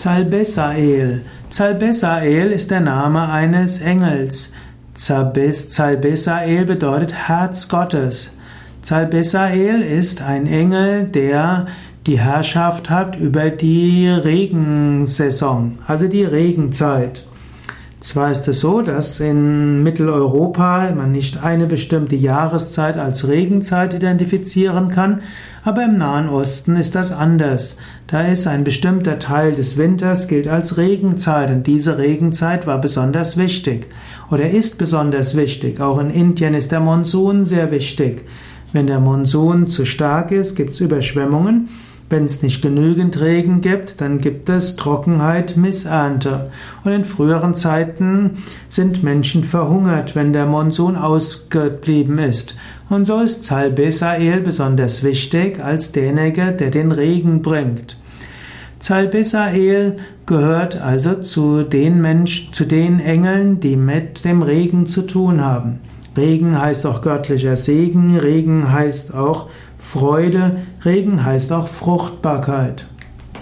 Zalbesael. Zalbesael ist der Name eines Engels. Zalbesael bedeutet Herz Gottes. Zalbesael ist ein Engel, der die Herrschaft hat über die Regensaison, also die Regenzeit. Zwar ist es so, dass in Mitteleuropa man nicht eine bestimmte Jahreszeit als Regenzeit identifizieren kann, aber im Nahen Osten ist das anders. Da ist ein bestimmter Teil des Winters gilt als Regenzeit und diese Regenzeit war besonders wichtig oder ist besonders wichtig. Auch in Indien ist der Monsun sehr wichtig. Wenn der Monsun zu stark ist, gibt es Überschwemmungen wenn es nicht genügend Regen gibt, dann gibt es Trockenheit, Missernte. Und in früheren Zeiten sind Menschen verhungert, wenn der Monsun ausgeblieben ist. Und so ist Zalbesael besonders wichtig als derjenige, der den Regen bringt. Zalbesael gehört also zu den Menschen, zu den Engeln, die mit dem Regen zu tun haben. Regen heißt auch göttlicher Segen, Regen heißt auch Freude, Regen heißt auch Fruchtbarkeit.